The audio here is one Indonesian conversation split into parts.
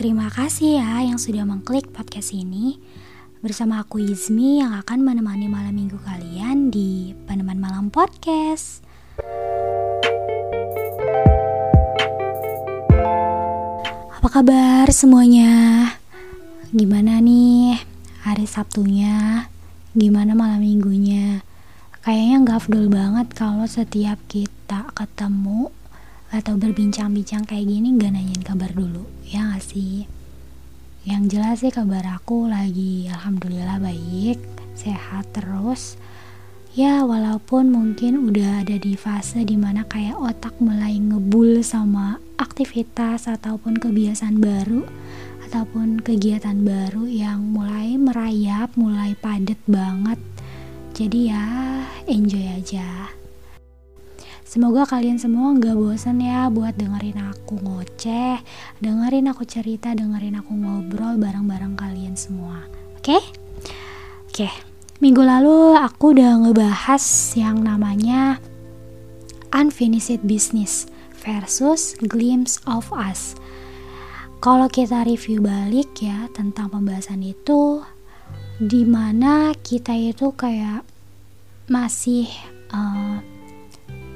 Terima kasih ya yang sudah mengklik podcast ini Bersama aku Izmi yang akan menemani malam minggu kalian di Peneman Malam Podcast Apa kabar semuanya? Gimana nih hari Sabtunya? Gimana malam minggunya? Kayaknya gak afdol banget kalau setiap kita ketemu atau berbincang-bincang kayak gini gak nanyain kabar dulu. Ya gak sih? Yang jelas sih kabar aku lagi alhamdulillah baik sehat terus. Ya walaupun mungkin udah ada di fase di mana kayak otak mulai ngebul sama aktivitas ataupun kebiasaan baru ataupun kegiatan baru yang mulai merayap mulai padet banget. Jadi ya enjoy aja Semoga kalian semua gak bosan ya buat dengerin aku ngoceh, dengerin aku cerita, dengerin aku ngobrol bareng-bareng kalian semua. Oke? Okay? Oke. Okay. Minggu lalu aku udah ngebahas yang namanya unfinished business versus glimpse of us. Kalau kita review balik ya tentang pembahasan itu, di mana kita itu kayak masih uh,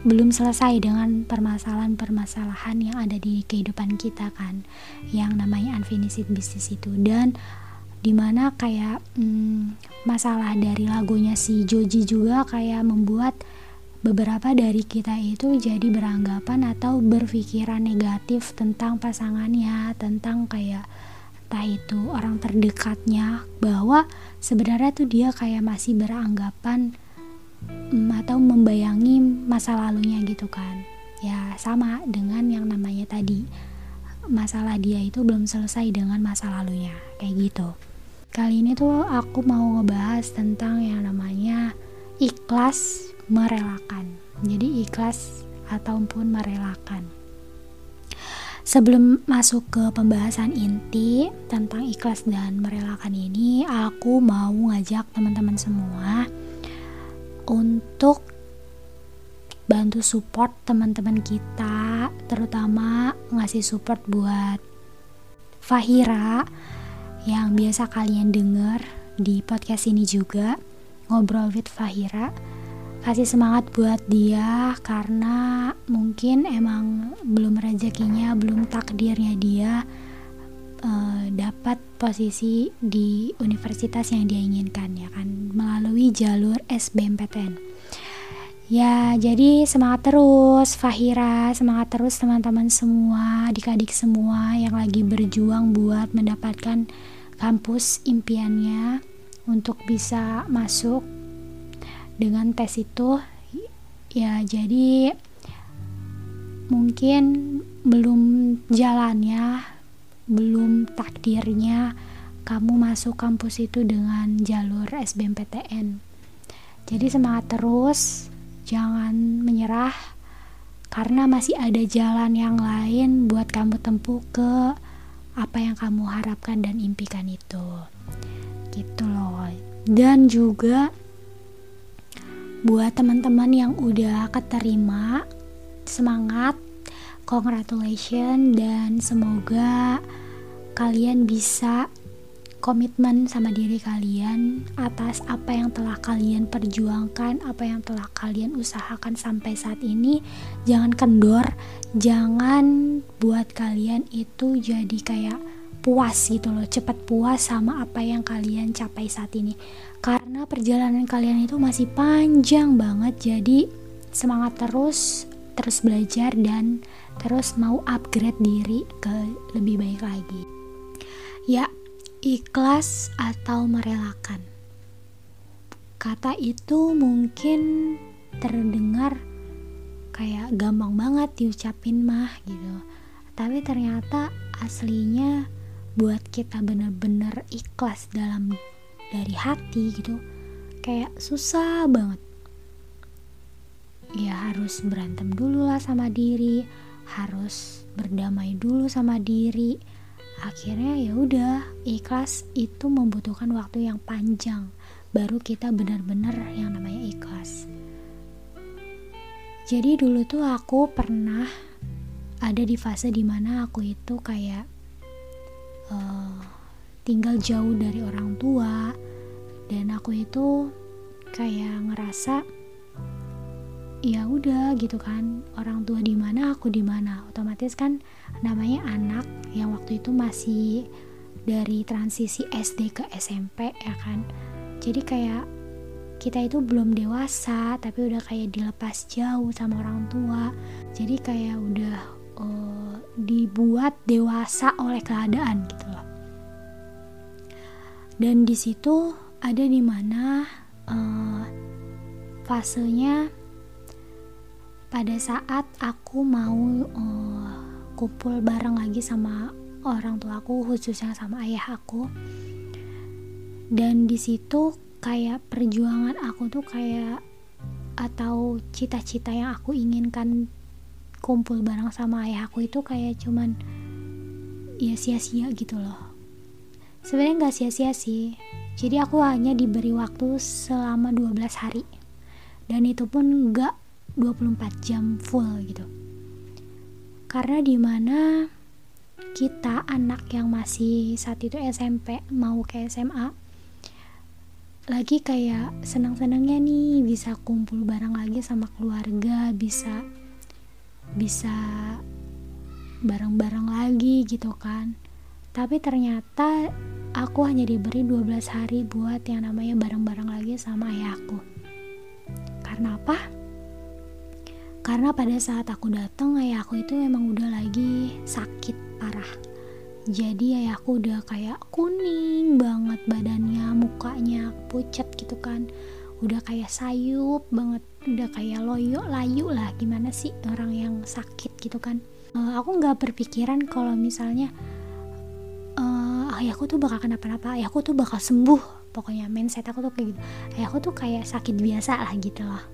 belum selesai dengan permasalahan-permasalahan yang ada di kehidupan kita kan yang namanya unfinished business itu. Dan di mana kayak hmm, masalah dari lagunya si Joji juga kayak membuat beberapa dari kita itu jadi beranggapan atau berpikiran negatif tentang pasangannya tentang kayak entah itu orang terdekatnya bahwa sebenarnya tuh dia kayak masih beranggapan Hmm, atau membayangi masa lalunya gitu kan. Ya sama dengan yang namanya tadi masalah dia itu belum selesai dengan masa lalunya kayak gitu. Kali ini tuh aku mau ngebahas tentang yang namanya ikhlas merelakan. Jadi ikhlas ataupun merelakan. Sebelum masuk ke pembahasan inti tentang ikhlas dan merelakan ini, aku mau ngajak teman-teman semua untuk bantu support teman-teman kita terutama ngasih support buat Fahira yang biasa kalian denger di podcast ini juga ngobrol with Fahira. Kasih semangat buat dia karena mungkin emang belum rezekinya belum takdirnya dia uh, dapat posisi di universitas yang dia inginkan ya kan melalui jalur SBMPTN. Ya, jadi semangat terus Fahira, semangat terus teman-teman semua, adik-adik semua yang lagi berjuang buat mendapatkan kampus impiannya untuk bisa masuk dengan tes itu. Ya, jadi mungkin belum jalannya belum takdirnya kamu masuk kampus itu dengan jalur SBMPTN. Jadi semangat terus, jangan menyerah karena masih ada jalan yang lain buat kamu tempuh ke apa yang kamu harapkan dan impikan itu. Gitu loh. Dan juga buat teman-teman yang udah keterima, semangat congratulations dan semoga kalian bisa komitmen sama diri kalian atas apa yang telah kalian perjuangkan, apa yang telah kalian usahakan sampai saat ini. Jangan kendor, jangan buat kalian itu jadi kayak puas gitu loh, cepat puas sama apa yang kalian capai saat ini. Karena perjalanan kalian itu masih panjang banget, jadi semangat terus, terus belajar dan terus mau upgrade diri ke lebih baik lagi. Ya, ikhlas atau merelakan. Kata itu mungkin terdengar kayak gampang banget diucapin mah gitu. Tapi ternyata aslinya buat kita bener-bener ikhlas dalam dari hati gitu kayak susah banget ya harus berantem dulu lah sama diri. Harus berdamai dulu sama diri. Akhirnya ya udah ikhlas itu membutuhkan waktu yang panjang. Baru kita benar-benar yang namanya ikhlas. Jadi dulu tuh aku pernah ada di fase di mana aku itu kayak uh, tinggal jauh dari orang tua. Dan aku itu kayak ngerasa ya udah gitu kan. Orang tua di mana aku di mana. Otomatis kan namanya anak yang waktu itu masih dari transisi SD ke SMP ya kan. Jadi kayak kita itu belum dewasa tapi udah kayak dilepas jauh sama orang tua. Jadi kayak udah uh, dibuat dewasa oleh keadaan gitu loh. Dan di situ ada di mana uh, fasenya pada saat aku mau uh, kumpul bareng lagi sama orang tua aku khususnya sama ayah aku dan di situ kayak perjuangan aku tuh kayak atau cita-cita yang aku inginkan kumpul bareng sama ayah aku itu kayak cuman ya sia-sia gitu loh. Sebenarnya nggak sia-sia sih. Jadi aku hanya diberi waktu selama 12 hari. Dan itu pun nggak 24 jam full gitu. Karena di mana kita anak yang masih saat itu SMP mau ke SMA lagi kayak senang-senangnya nih bisa kumpul bareng lagi sama keluarga bisa bisa bareng-bareng lagi gitu kan. Tapi ternyata aku hanya diberi 12 hari buat yang namanya bareng-bareng lagi sama ayahku karena apa? Karena pada saat aku datang ayahku itu memang udah lagi sakit parah. Jadi ayahku udah kayak kuning banget badannya mukanya pucat gitu kan. Udah kayak sayup banget udah kayak loyo layu lah. Gimana sih orang yang sakit gitu kan? Uh, aku nggak berpikiran kalau misalnya uh, ayahku tuh bakal kenapa-napa. Ayahku tuh bakal sembuh. Pokoknya mindset aku tuh kayak gitu. Ayahku tuh kayak sakit biasa lah gitu loh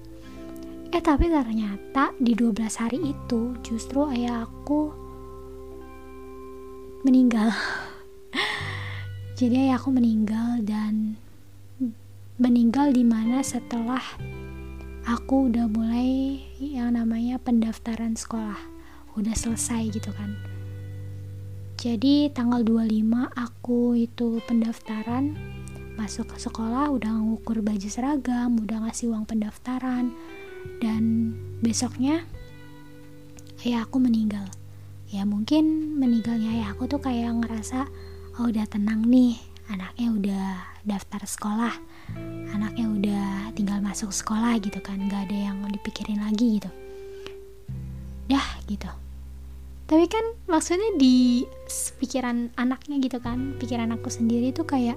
Eh tapi ternyata di 12 hari itu justru ayah aku meninggal. Jadi ayah aku meninggal dan meninggal di mana setelah aku udah mulai yang namanya pendaftaran sekolah. Udah selesai gitu kan. Jadi tanggal 25 aku itu pendaftaran masuk ke sekolah udah ngukur baju seragam, udah ngasih uang pendaftaran, dan besoknya ayah aku meninggal. Ya mungkin meninggalnya ayah aku tuh kayak ngerasa oh udah tenang nih anaknya udah daftar sekolah anaknya udah tinggal masuk sekolah gitu kan. Gak ada yang dipikirin lagi gitu. Dah gitu. Tapi kan maksudnya di pikiran anaknya gitu kan pikiran aku sendiri tuh kayak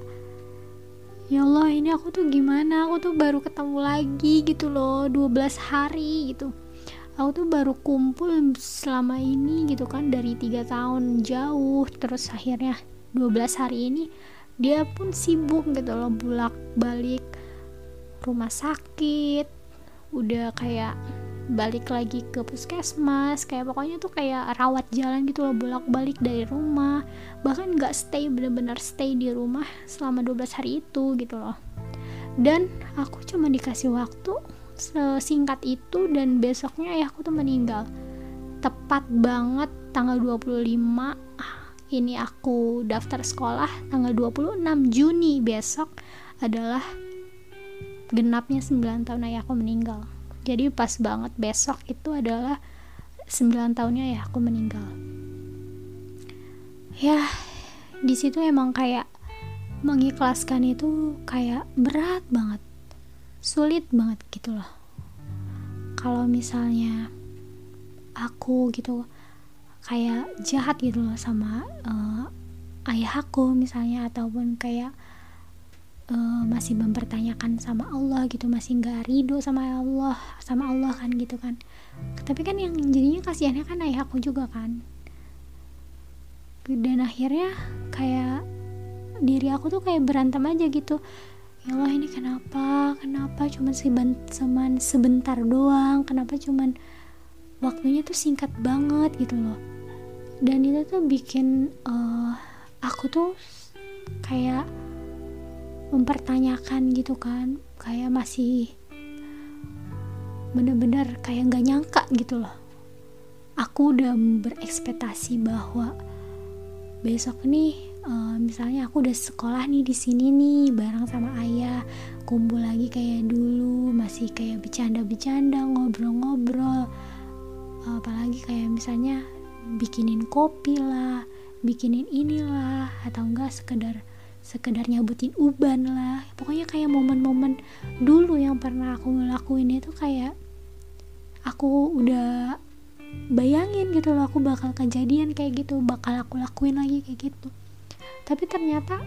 ya Allah ini aku tuh gimana? Aku tuh baru ketemu lagi gitu loh 12 hari gitu. Aku tuh baru kumpul selama ini gitu kan dari tiga tahun jauh. Terus akhirnya 12 hari ini dia pun sibuk gitu loh bulak balik rumah sakit. Udah kayak balik lagi ke puskesmas kayak pokoknya tuh kayak rawat jalan gitu loh bolak balik dari rumah. Bahkan nggak stay bener-bener stay di rumah selama 12 hari itu gitu loh. Dan aku cuma dikasih waktu sesingkat itu dan besoknya ya aku tuh meninggal. Tepat banget tanggal 25 ini aku daftar sekolah tanggal 26 Juni besok adalah genapnya 9 tahun ayah aku meninggal jadi pas banget besok itu adalah 9 tahunnya ya aku meninggal. Ya di situ emang kayak mengikhlaskan itu kayak berat banget. Sulit banget gitu loh. Kalau misalnya aku gitu kayak jahat gitu loh sama uh, ayah aku misalnya ataupun kayak uh, masih mempertanyakan sama Allah gitu masih nggak ridho sama Allah sama Allah kan gitu kan. Tapi kan yang jadinya kasihannya kan ayah aku juga kan. Dan akhirnya kayak diri aku tuh kayak berantem aja gitu. Ya Allah ini kenapa? Kenapa cuma sebentar, sebentar doang? Kenapa cuman waktunya tuh singkat banget gitu loh. Dan itu tuh bikin uh, aku tuh kayak mempertanyakan gitu kan. Kayak masih bener-bener kayak nggak nyangka gitu loh. Aku udah berekspektasi bahwa besok nih uh, misalnya aku udah sekolah nih di sini nih bareng sama ayah kumpul lagi kayak dulu masih kayak bercanda-bercanda ngobrol-ngobrol. Apalagi kayak misalnya bikinin kopi lah bikinin inilah atau enggak sekedar sekedar nyabutin uban lah. Pokoknya kayak momen-momen dulu yang pernah aku ngelakuin itu kayak aku udah bayangin gitu loh aku bakal kejadian kayak gitu bakal aku lakuin lagi kayak gitu. Tapi ternyata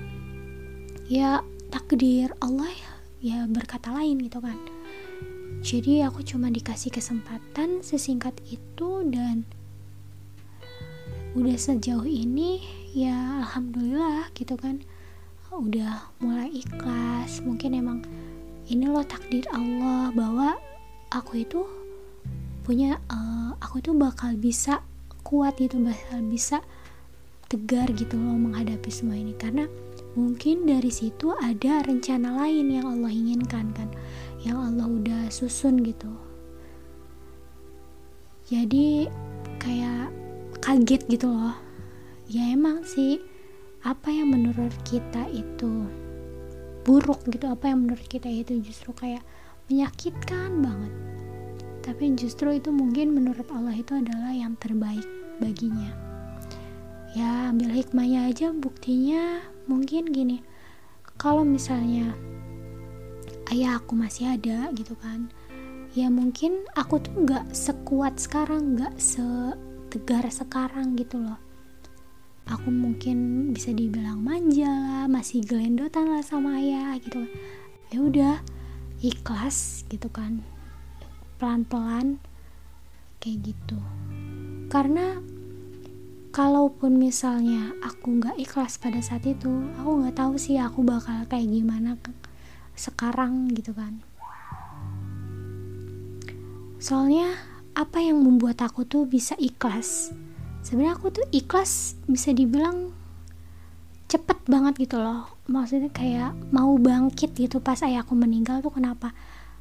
ya takdir Allah ya, ya berkata lain gitu kan. Jadi aku cuma dikasih kesempatan sesingkat itu dan udah sejauh ini ya alhamdulillah gitu kan udah mulai ikhlas. Mungkin emang ini loh takdir Allah bahwa aku itu punya uh, aku itu bakal bisa kuat gitu bakal bisa tegar gitu loh menghadapi semua ini. Karena mungkin dari situ ada rencana lain yang Allah inginkan kan yang Allah udah susun gitu. Jadi kayak kaget gitu loh. Ya emang sih apa yang menurut kita itu buruk gitu? Apa yang menurut kita itu justru kayak menyakitkan banget? Tapi justru itu mungkin menurut Allah itu adalah yang terbaik baginya. Ya ambil hikmahnya aja. Buktinya mungkin gini. Kalau misalnya ayah aku masih ada gitu kan ya mungkin aku tuh nggak sekuat sekarang nggak se tegar sekarang gitu loh aku mungkin bisa dibilang manja lah masih gelendotan lah sama ayah gitu. Ya udah ikhlas gitu kan. Pelan-pelan kayak gitu. Karena kalaupun misalnya aku nggak ikhlas pada saat itu aku nggak tahu sih aku bakal kayak gimana sekarang gitu kan. Soalnya apa yang membuat aku tuh bisa ikhlas sebenarnya aku tuh ikhlas bisa dibilang cepet banget gitu loh. Maksudnya kayak mau bangkit gitu pas ayahku meninggal tuh kenapa?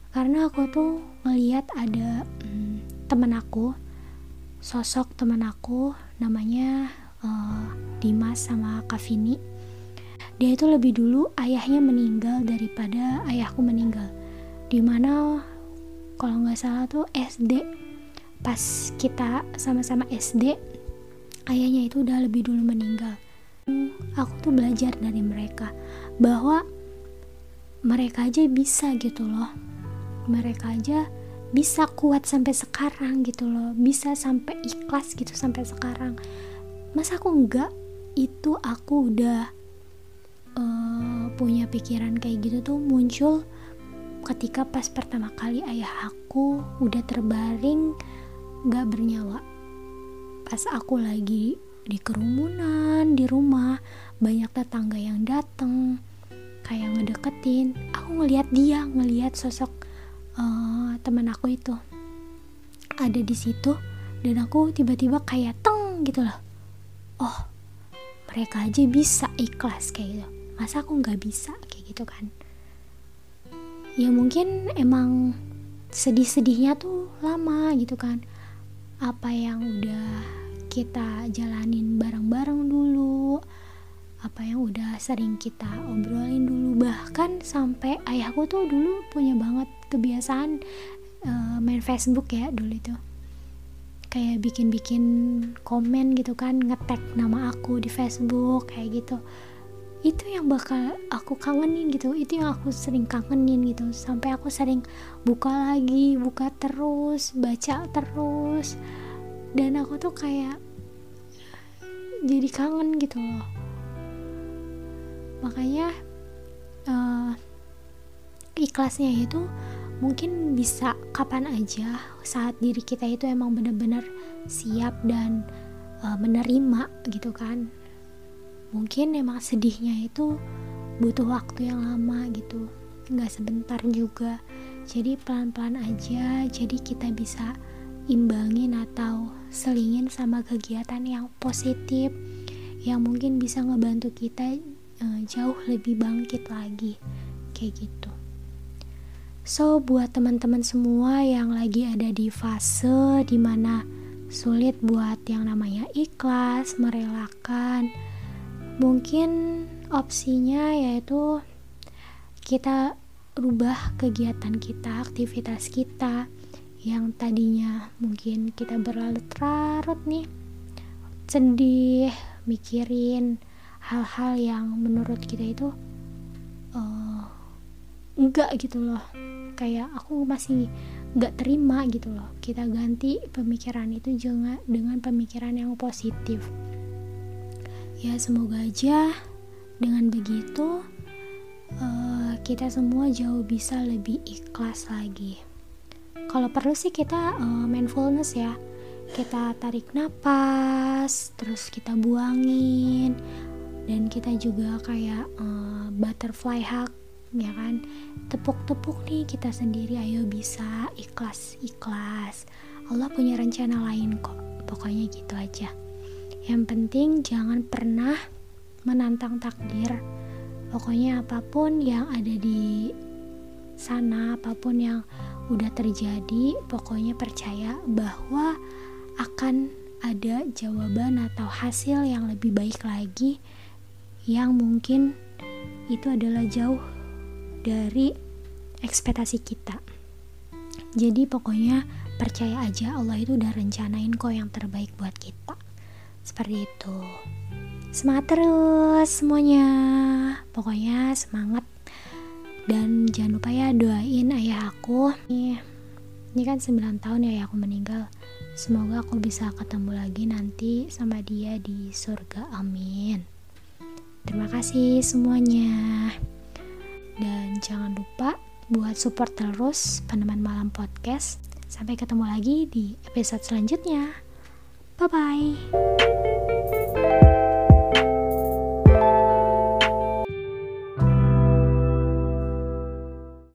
Karena aku tuh ngeliat ada hmm, temen aku sosok temen aku namanya uh, Dimas sama Kavini dia itu lebih dulu ayahnya meninggal daripada ayahku meninggal. Di mana kalau nggak salah tuh SD pas kita sama-sama SD ayahnya itu udah lebih dulu meninggal. Aku tuh belajar dari mereka bahwa mereka aja bisa gitu loh. Mereka aja bisa kuat sampai sekarang gitu loh. Bisa sampai ikhlas gitu sampai sekarang. Masa aku enggak? Itu aku udah uh, punya pikiran kayak gitu tuh muncul ketika pas pertama kali ayah aku udah terbaring gak bernyawa pas aku lagi di kerumunan di rumah banyak tetangga yang dateng kayak ngedeketin. Aku ngelihat dia ngelihat sosok uh, teman aku itu ada di situ dan aku tiba-tiba kayak teng gitu loh. Oh mereka aja bisa ikhlas kayak gitu. Masa aku nggak bisa kayak gitu kan? Ya mungkin emang sedih-sedihnya tuh lama gitu kan apa yang udah kita jalanin bareng-bareng dulu apa yang udah sering kita obrolin dulu. Bahkan sampai ayahku tuh dulu punya banget kebiasaan uh, main Facebook ya dulu itu. Kayak bikin-bikin komen gitu kan ngetek nama aku di Facebook kayak gitu itu yang bakal aku kangenin gitu. Itu yang aku sering kangenin gitu. Sampai aku sering buka lagi buka terus baca terus. Dan aku tuh kayak jadi kangen gitu loh. Makanya uh, ikhlasnya itu mungkin bisa kapan aja saat diri kita itu emang bener-bener siap dan uh, menerima gitu kan mungkin emang sedihnya itu butuh waktu yang lama gitu nggak sebentar juga. Jadi pelan-pelan aja jadi kita bisa imbangin atau selingin sama kegiatan yang positif yang mungkin bisa ngebantu kita uh, jauh lebih bangkit lagi kayak gitu. So buat teman-teman semua yang lagi ada di fase di mana sulit buat yang namanya ikhlas merelakan mungkin opsinya yaitu kita rubah kegiatan kita aktivitas kita yang tadinya mungkin kita berlarut-larut nih sedih mikirin hal-hal yang menurut kita itu uh, enggak gitu loh. Kayak aku masih enggak terima gitu loh. Kita ganti pemikiran itu dengan pemikiran yang positif ya semoga aja dengan begitu uh, kita semua jauh bisa lebih ikhlas lagi. Kalau perlu sih kita uh, mindfulness ya. Kita tarik napas terus kita buangin dan kita juga kayak uh, butterfly hug ya kan? Tepuk-tepuk nih kita sendiri ayo bisa ikhlas ikhlas Allah punya rencana lain kok. Pokoknya gitu aja yang penting jangan pernah menantang takdir. Pokoknya apa pun yang ada di sana apa pun yang udah terjadi pokoknya percaya bahwa akan ada jawaban atau hasil yang lebih baik lagi yang mungkin itu adalah jauh dari ekspektasi kita. Jadi pokoknya percaya aja Allah itu udah rencanain kok yang terbaik buat kita seperti itu. Semangat terus semuanya. Pokoknya semangat. Dan jangan lupa ya doain ayah aku. Ini, kan 9 tahun ya ayah aku meninggal. Semoga aku bisa ketemu lagi nanti sama dia di surga. Amin. Terima kasih semuanya. Dan jangan lupa buat support terus peneman malam podcast. Sampai ketemu lagi di episode selanjutnya 拜拜。